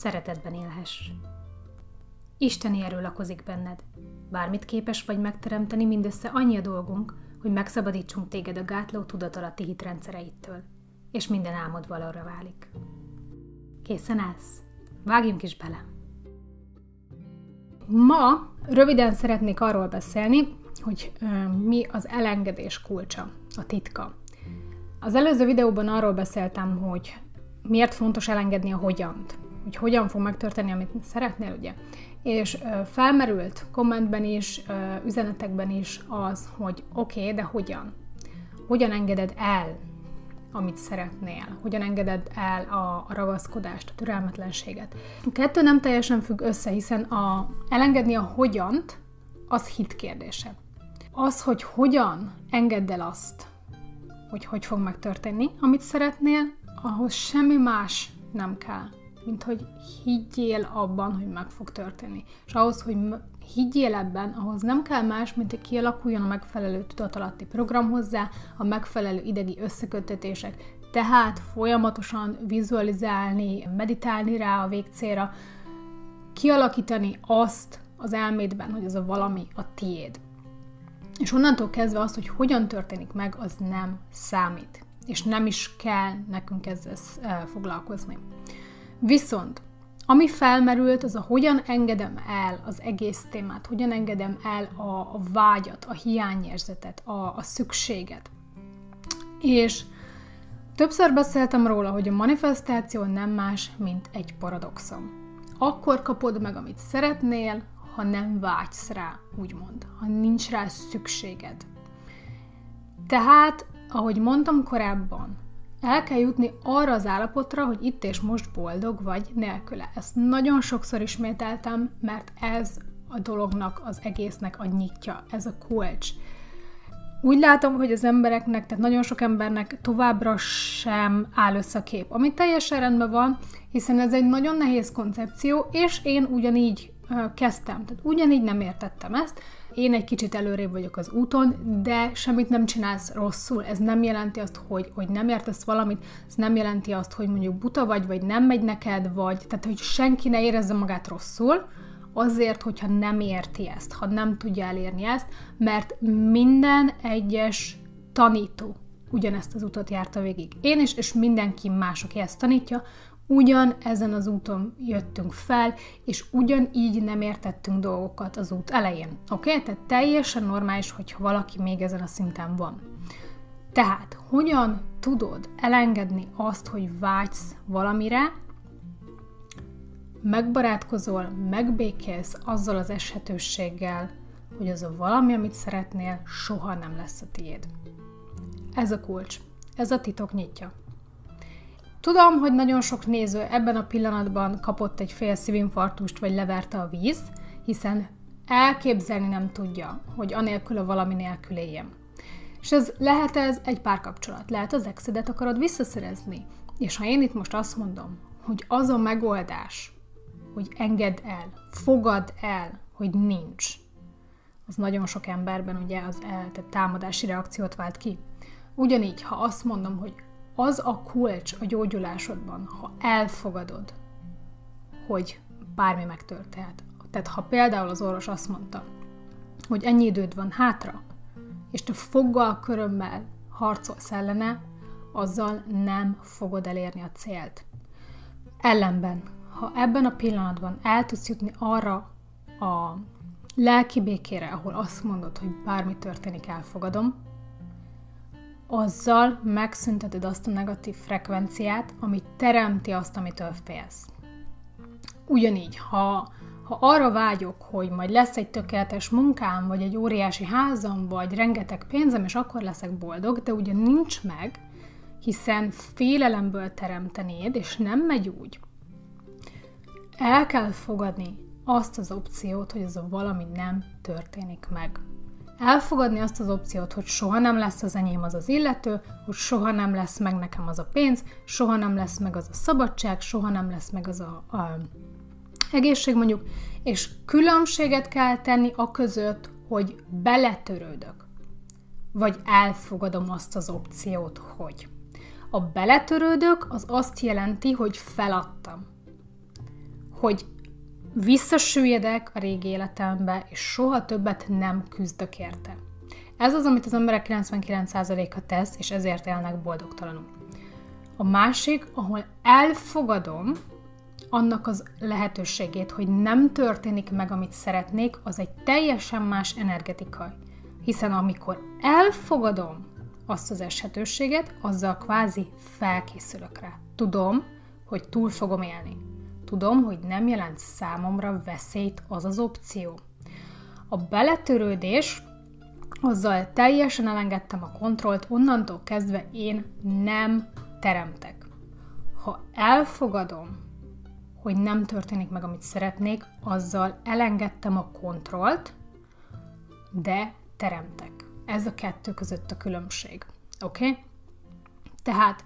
szeretetben élhess. Isteni erő lakozik benned. Bármit képes vagy megteremteni, mindössze annyi a dolgunk, hogy megszabadítsunk téged a gátló tudatalatti hitrendszereittől, és minden álmod valóra válik. Készen állsz? Vágjunk is bele! Ma röviden szeretnék arról beszélni, hogy ö, mi az elengedés kulcsa, a titka. Az előző videóban arról beszéltem, hogy miért fontos elengedni a hogyant, hogy hogyan fog megtörténni, amit szeretnél, ugye. És felmerült kommentben is, üzenetekben is az, hogy oké, okay, de hogyan? Hogyan engeded el, amit szeretnél? Hogyan engeded el a, a ragaszkodást, a türelmetlenséget? A kettő nem teljesen függ össze, hiszen a, elengedni a hogyant, az hit kérdése. Az, hogy hogyan engedd el azt, hogy hogy fog megtörténni, amit szeretnél, ahhoz semmi más nem kell, mint hogy higgyél abban, hogy meg fog történni. És ahhoz, hogy higgyél ebben, ahhoz nem kell más, mint hogy kialakuljon a megfelelő tudatalatti program hozzá, a megfelelő idegi összekötetések, tehát folyamatosan vizualizálni, meditálni rá a végcélra, kialakítani azt az elmédben, hogy az a valami a tiéd. És onnantól kezdve az, hogy hogyan történik meg, az nem számít. És nem is kell nekünk ezzel eh, foglalkozni. Viszont, ami felmerült, az a hogyan engedem el az egész témát, hogyan engedem el a, a vágyat, a hiányérzetet, a, a szükséget. És többször beszéltem róla, hogy a manifestáció nem más, mint egy paradoxon. Akkor kapod meg, amit szeretnél, ha nem vágysz rá, úgymond, ha nincs rá szükséged. Tehát, ahogy mondtam korábban, el kell jutni arra az állapotra, hogy itt és most boldog vagy nélküle. Ezt nagyon sokszor ismételtem, mert ez a dolognak, az egésznek a nyitja, ez a kulcs. Úgy látom, hogy az embereknek, tehát nagyon sok embernek továbbra sem áll össze a kép, ami teljesen rendben van, hiszen ez egy nagyon nehéz koncepció, és én ugyanígy kezdtem. Tehát ugyanígy nem értettem ezt. Én egy kicsit előrébb vagyok az úton, de semmit nem csinálsz rosszul. Ez nem jelenti azt, hogy, hogy nem értesz valamit, ez nem jelenti azt, hogy mondjuk buta vagy, vagy nem megy neked, vagy tehát, hogy senki ne érezze magát rosszul, azért, hogyha nem érti ezt, ha nem tudja elérni ezt, mert minden egyes tanító ugyanezt az utat járta végig. Én is, és mindenki más, aki ezt tanítja, ugyan ezen az úton jöttünk fel, és ugyanígy nem értettünk dolgokat az út elején. Oké? Okay? Tehát teljesen normális, hogyha valaki még ezen a szinten van. Tehát, hogyan tudod elengedni azt, hogy vágysz valamire, megbarátkozol, megbékélsz azzal az eshetőséggel, hogy az a valami, amit szeretnél, soha nem lesz a tiéd. Ez a kulcs. Ez a titok nyitja. Tudom, hogy nagyon sok néző ebben a pillanatban kapott egy fél szívinfarktust, vagy leverte a víz, hiszen elképzelni nem tudja, hogy anélkül a valami nélkül éljen. És ez lehet ez egy párkapcsolat, lehet az exedet akarod visszaszerezni. És ha én itt most azt mondom, hogy az a megoldás, hogy engedd el, fogad el, hogy nincs, az nagyon sok emberben ugye az el, tehát támadási reakciót vált ki. Ugyanígy, ha azt mondom, hogy az a kulcs a gyógyulásodban, ha elfogadod, hogy bármi megtörténhet. Tehát ha például az orvos azt mondta, hogy ennyi időd van hátra, és te foggal, körömmel harcolsz ellene, azzal nem fogod elérni a célt. Ellenben, ha ebben a pillanatban el tudsz jutni arra a lelki békére, ahol azt mondod, hogy bármi történik, elfogadom, azzal megszünteted azt a negatív frekvenciát, ami teremti azt, amitől félsz. Ugyanígy, ha, ha arra vágyok, hogy majd lesz egy tökéletes munkám, vagy egy óriási házam, vagy rengeteg pénzem, és akkor leszek boldog, de ugye nincs meg, hiszen félelemből teremtenéd, és nem megy úgy. El kell fogadni azt az opciót, hogy ez a valami nem történik meg. Elfogadni azt az opciót, hogy soha nem lesz az enyém az az illető, hogy soha nem lesz meg nekem az a pénz, soha nem lesz meg az a szabadság, soha nem lesz meg az a, a egészség mondjuk, és különbséget kell tenni a között, hogy beletörődök, vagy elfogadom azt az opciót, hogy. A beletörődök az azt jelenti, hogy feladtam. Hogy visszasüllyedek a régi életembe, és soha többet nem küzdök érte. Ez az, amit az emberek 99%-a tesz, és ezért élnek boldogtalanul. A másik, ahol elfogadom annak az lehetőségét, hogy nem történik meg, amit szeretnék, az egy teljesen más energetika. Hiszen amikor elfogadom azt az eshetőséget, azzal kvázi felkészülök rá. Tudom, hogy túl fogom élni. Tudom, hogy nem jelent számomra veszélyt az az opció. A beletörődés, azzal teljesen elengedtem a kontrollt, onnantól kezdve én nem teremtek. Ha elfogadom, hogy nem történik meg, amit szeretnék, azzal elengedtem a kontrollt, de teremtek. Ez a kettő között a különbség. Oké? Okay? Tehát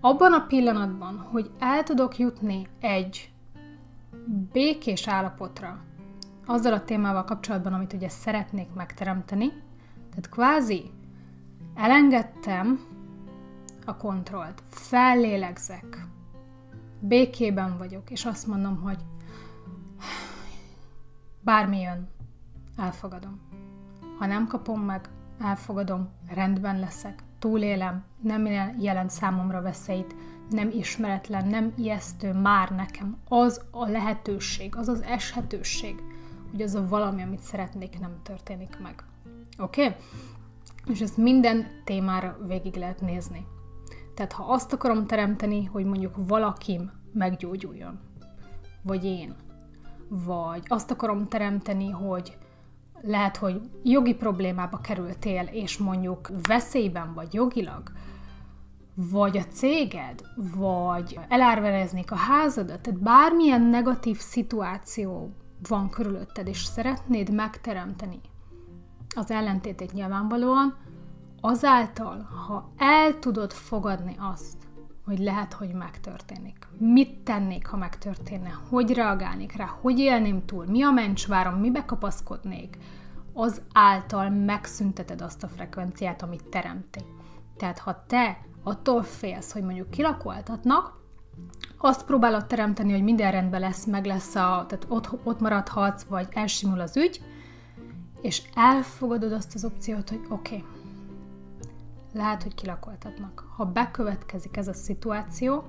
abban a pillanatban, hogy el tudok jutni egy békés állapotra, azzal a témával kapcsolatban, amit ugye szeretnék megteremteni, tehát kvázi elengedtem a kontrollt, fellélegzek, békében vagyok, és azt mondom, hogy bármi jön, elfogadom. Ha nem kapom meg, elfogadom, rendben leszek, túlélem, nem jelent számomra veszélyt, nem ismeretlen, nem ijesztő már nekem az a lehetőség, az az eshetőség, hogy az a valami, amit szeretnék, nem történik meg. Oké? Okay? És ezt minden témára végig lehet nézni. Tehát ha azt akarom teremteni, hogy mondjuk valakim meggyógyuljon, vagy én, vagy azt akarom teremteni, hogy lehet, hogy jogi problémába kerültél, és mondjuk veszélyben vagy jogilag, vagy a céged, vagy elárvereznék a házadat, tehát bármilyen negatív szituáció van körülötted, és szeretnéd megteremteni az ellentétét nyilvánvalóan, azáltal, ha el tudod fogadni azt, hogy lehet, hogy megtörténik. Mit tennék, ha megtörténne? Hogy reagálnék rá? Hogy élném túl? Mi a mencsvárom? Mibe kapaszkodnék? Az által megszünteted azt a frekvenciát, amit teremti. Tehát ha te attól félsz, hogy mondjuk kilakoltatnak, azt próbálod teremteni, hogy minden rendben lesz, meg lesz a, tehát ott, ott maradhatsz, vagy elsimul az ügy, és elfogadod azt az opciót, hogy oké, okay, lehet, hogy kilakoltatnak. Ha bekövetkezik ez a szituáció,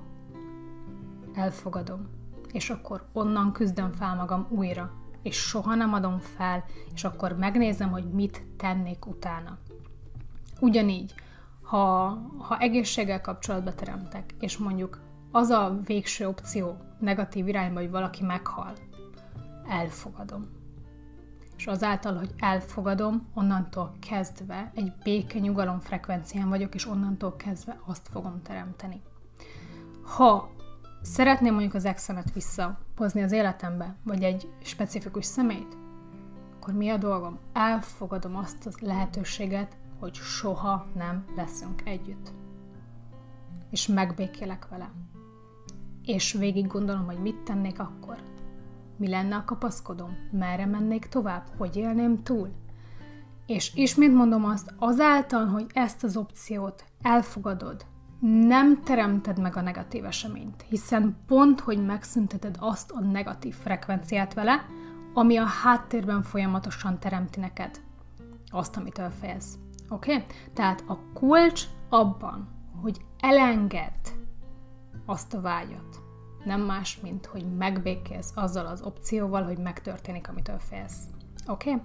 elfogadom, és akkor onnan küzdöm fel magam újra, és soha nem adom fel, és akkor megnézem, hogy mit tennék utána. Ugyanígy, ha, ha egészséggel kapcsolatba teremtek, és mondjuk az a végső opció negatív irányba, hogy valaki meghal, elfogadom és azáltal, hogy elfogadom, onnantól kezdve egy béke nyugalom frekvencián vagyok, és onnantól kezdve azt fogom teremteni. Ha szeretném mondjuk az exemet visszahozni az életembe, vagy egy specifikus szemét, akkor mi a dolgom? Elfogadom azt a lehetőséget, hogy soha nem leszünk együtt. És megbékélek vele. És végig gondolom, hogy mit tennék akkor, mi lenne a kapaszkodom? Merre mennék tovább? Hogy élném túl? És ismét mondom azt, azáltal, hogy ezt az opciót elfogadod, nem teremted meg a negatív eseményt, hiszen pont, hogy megszünteted azt a negatív frekvenciát vele, ami a háttérben folyamatosan teremti neked azt, amit félsz. Oké? Okay? Tehát a kulcs abban, hogy elengedd azt a vágyat, nem más, mint hogy megbékélsz azzal az opcióval, hogy megtörténik, amitől félsz. Oké? Okay?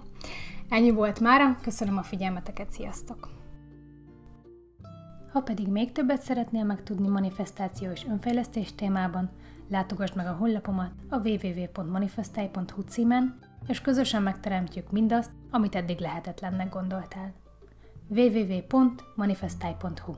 Ennyi volt mára, köszönöm a figyelmeteket, sziasztok! Ha pedig még többet szeretnél megtudni manifestáció és önfejlesztés témában, látogass meg a honlapomat a www.manifestai.hu címen, és közösen megteremtjük mindazt, amit eddig lehetetlennek gondoltál. www.manifestai.hu